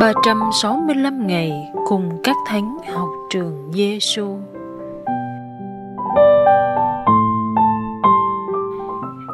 365 ngày cùng các thánh học trường Giêsu.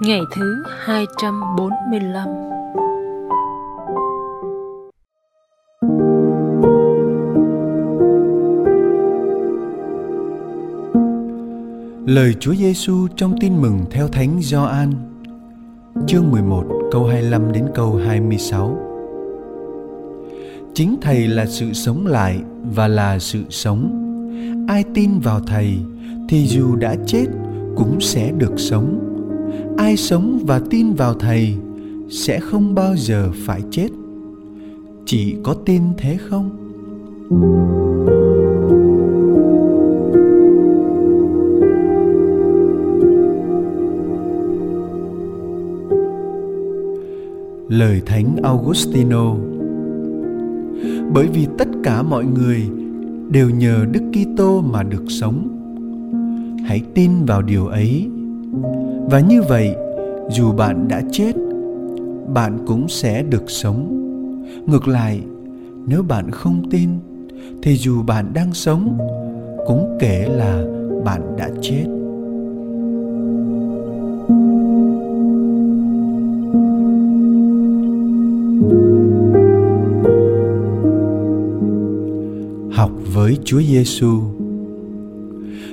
Ngày thứ 245 Lời Chúa Giêsu trong Tin mừng theo Thánh Gioan, chương 11 câu 25 đến câu 26. Chính Thầy là sự sống lại và là sự sống. Ai tin vào Thầy thì dù đã chết cũng sẽ được sống. Ai sống và tin vào Thầy sẽ không bao giờ phải chết. Chỉ có tin thế không? Lời thánh Augustino bởi vì tất cả mọi người đều nhờ Đức Kitô mà được sống. Hãy tin vào điều ấy. Và như vậy, dù bạn đã chết, bạn cũng sẽ được sống. Ngược lại, nếu bạn không tin thì dù bạn đang sống cũng kể là bạn đã chết. Với Chúa Giêsu.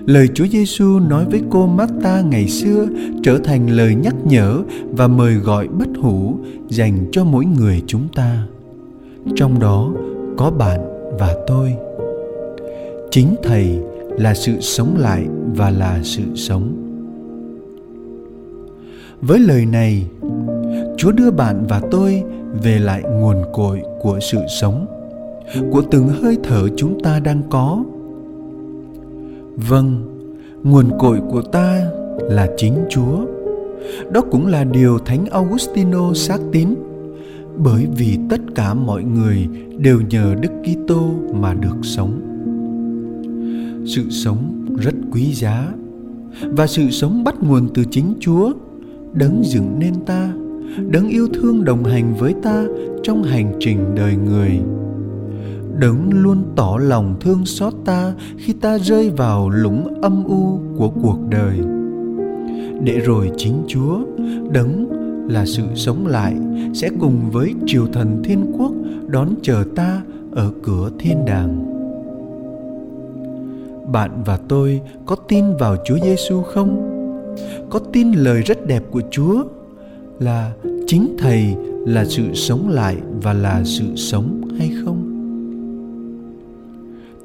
Lời Chúa Giêsu nói với cô Marta ngày xưa trở thành lời nhắc nhở và mời gọi bất hủ dành cho mỗi người chúng ta. Trong đó có bạn và tôi. Chính Thầy là sự sống lại và là sự sống. Với lời này, Chúa đưa bạn và tôi về lại nguồn cội của sự sống của từng hơi thở chúng ta đang có. Vâng nguồn cội của ta là chính chúa. Đó cũng là điều thánh augustino xác tín. Bởi vì tất cả mọi người đều nhờ đức kitô mà được sống. Sự sống rất quý giá. Và sự sống bắt nguồn từ chính chúa, đấng dựng nên ta, đấng yêu thương đồng hành với ta trong hành trình đời người đấng luôn tỏ lòng thương xót ta khi ta rơi vào lũng âm u của cuộc đời để rồi chính chúa, đấng là sự sống lại, sẽ cùng với triều thần thiên quốc đón chờ ta ở cửa thiên đàng bạn và tôi có tin vào Chúa Giêsu không? Có tin lời rất đẹp của Chúa là chính Thầy là sự sống lại và là sự sống hay không?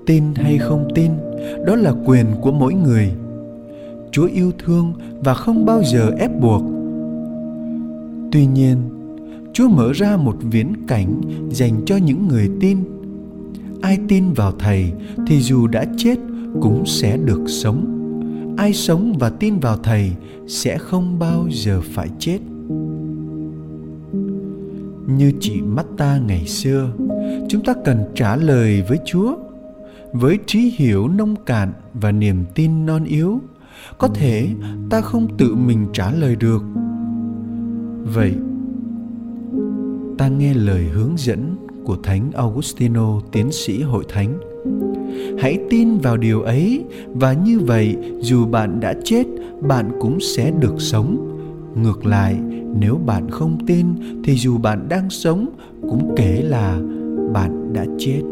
Tin hay không tin, đó là quyền của mỗi người. Chúa yêu thương và không bao giờ ép buộc. Tuy nhiên, chúa mở ra một viễn cảnh dành cho những người tin. Ai tin vào thầy thì dù đã chết cũng sẽ được sống. Ai sống và tin vào thầy sẽ không bao giờ phải chết. Như chị mắt ta ngày xưa, chúng ta cần trả lời với chúa với trí hiểu nông cạn và niềm tin non yếu, có thể ta không tự mình trả lời được. Vậy, ta nghe lời hướng dẫn của thánh augustino, tiến sĩ hội thánh. Hãy tin vào điều ấy, và như vậy, dù bạn đã chết, bạn cũng sẽ được sống. Ngược lại, nếu bạn không tin, thì dù bạn đang sống, cũng kể là bạn đã chết.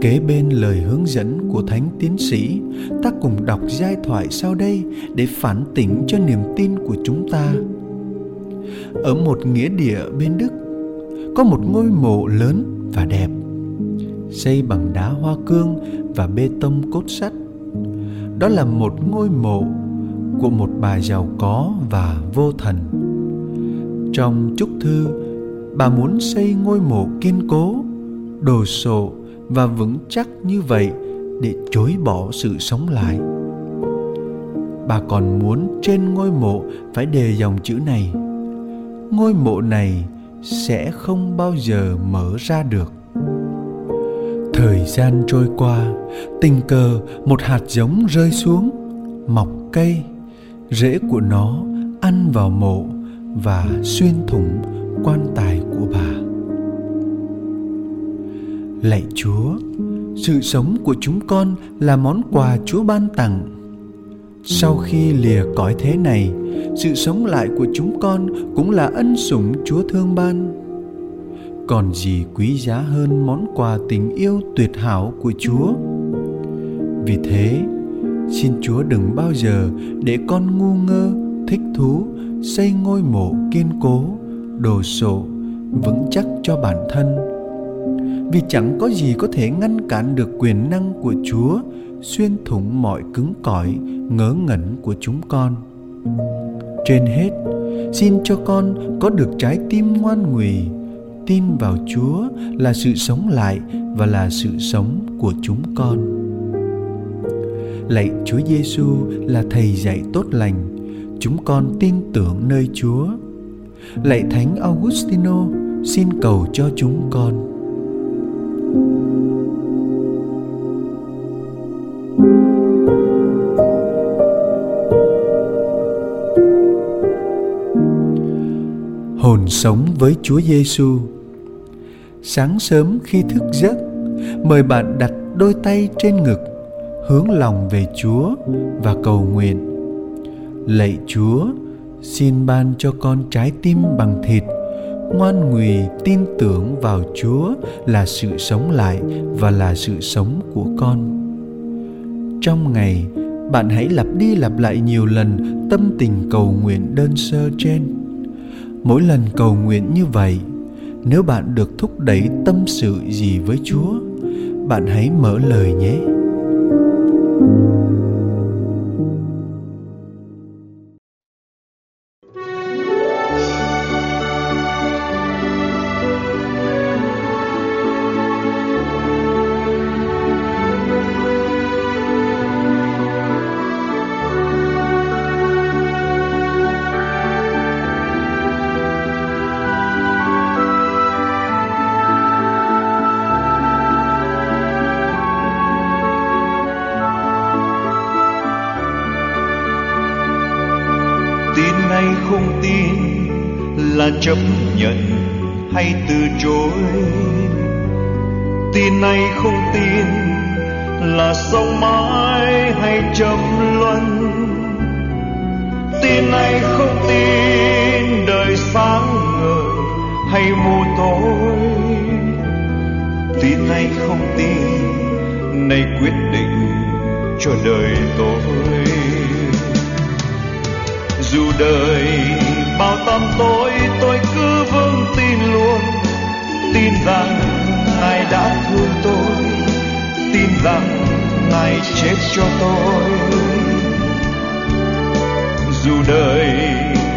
Kế bên lời hướng dẫn của Thánh Tiến sĩ, ta cùng đọc giai thoại sau đây để phản tỉnh cho niềm tin của chúng ta. Ở một nghĩa địa bên Đức, có một ngôi mộ lớn và đẹp, xây bằng đá hoa cương và bê tông cốt sắt. Đó là một ngôi mộ của một bà giàu có và vô thần. Trong chúc thư, bà muốn xây ngôi mộ kiên cố, đồ sộ và vững chắc như vậy để chối bỏ sự sống lại. Bà còn muốn trên ngôi mộ phải đề dòng chữ này, ngôi mộ này sẽ không bao giờ mở ra được. Thời gian trôi qua, tình cờ một hạt giống rơi xuống, mọc cây, rễ của nó ăn vào mộ và xuyên thủng quan tài của bà lạy chúa, sự sống của chúng con là món quà chúa ban tặng. Sau khi lìa cõi thế này, sự sống lại của chúng con cũng là ân sủng chúa thương ban. Còn gì quý giá hơn món quà tình yêu tuyệt hảo của chúa? Vì thế, xin chúa đừng bao giờ để con ngu ngơ, thích thú xây ngôi mộ kiên cố, đồ sộ, vững chắc cho bản thân vì chẳng có gì có thể ngăn cản được quyền năng của chúa xuyên thủng mọi cứng cỏi ngớ ngẩn của chúng con. Trên hết xin cho con có được trái tim ngoan ngùi, tin vào chúa là sự sống lại và là sự sống của chúng con. Lạy chúa giêsu là thầy dạy tốt lành chúng con tin tưởng nơi chúa. Lạy thánh augustino xin cầu cho chúng con hồn sống với Chúa Giêsu. Sáng sớm khi thức giấc, mời bạn đặt đôi tay trên ngực, hướng lòng về Chúa và cầu nguyện. Lạy Chúa, xin ban cho con trái tim bằng thịt, ngoan ngùy tin tưởng vào Chúa là sự sống lại và là sự sống của con. Trong ngày, bạn hãy lặp đi lặp lại nhiều lần tâm tình cầu nguyện đơn sơ trên mỗi lần cầu nguyện như vậy nếu bạn được thúc đẩy tâm sự gì với chúa bạn hãy mở lời nhé hay không tin là chấp nhận hay từ chối. Tin hay không tin là sống mãi hay chậm luân. Tin hay không tin đời sáng ngời hay mù tối tin hay không tin, nay quyết định cho đời tôi dù đời, bao tăm tối, tôi cứ vững tin luôn. Tin rằng ngài đã thương tôi, tin rằng ngài chết cho tôi. Dù đời,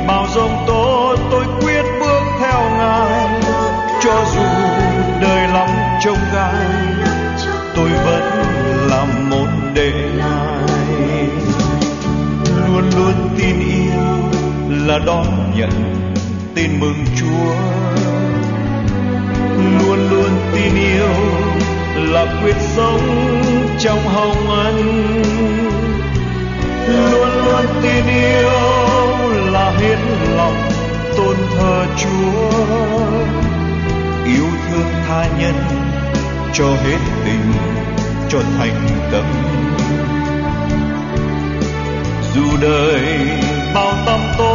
bao giông tố là đón nhận tin mừng Chúa. Luôn luôn tin yêu là quyết sống trong hồng ân. Luôn luôn tin yêu là hiến lòng tôn thờ Chúa. Yêu thương tha nhân cho hết tình, cho thành tâm. Dù đời bao tâm tối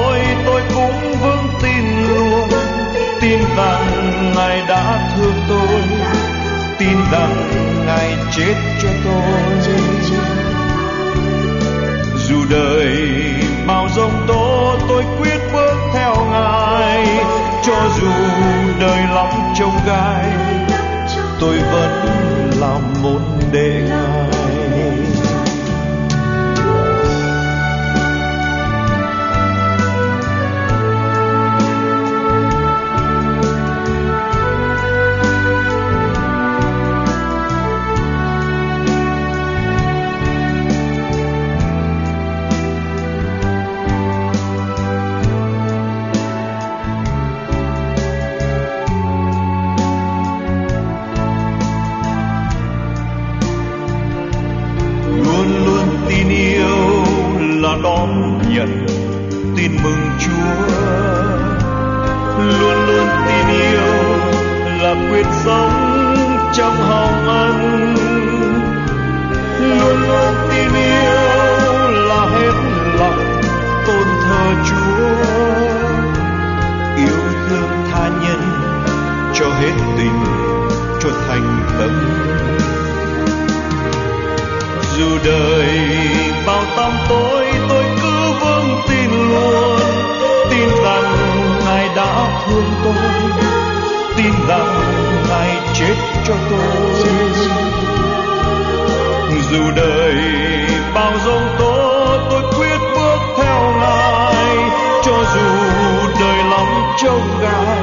rằng ngài đã thương tôi tin rằng ngài chết cho tôi dù đời bao giông tố, tôi quyết bước theo ngài cho dù đời lắm trông gai, tôi vẫn làm một đệ. Tin mừng Chúa. Luôn luôn tin yêu là quyết sống trong hồng ân. Luôn luôn tin yêu là hết lòng tôn thờ Chúa. Yêu thương tha nhân cho hết tình, cho thành tâm. Dù đời bao tăm tối, tôi vững tin luôn. Tin rằng ngài đã thương tôi. Tin rằng ngài chết cho tôi. Dù đời bao giông tố tôi quyết bước theo ngài. Cho dù đời lắm trông gai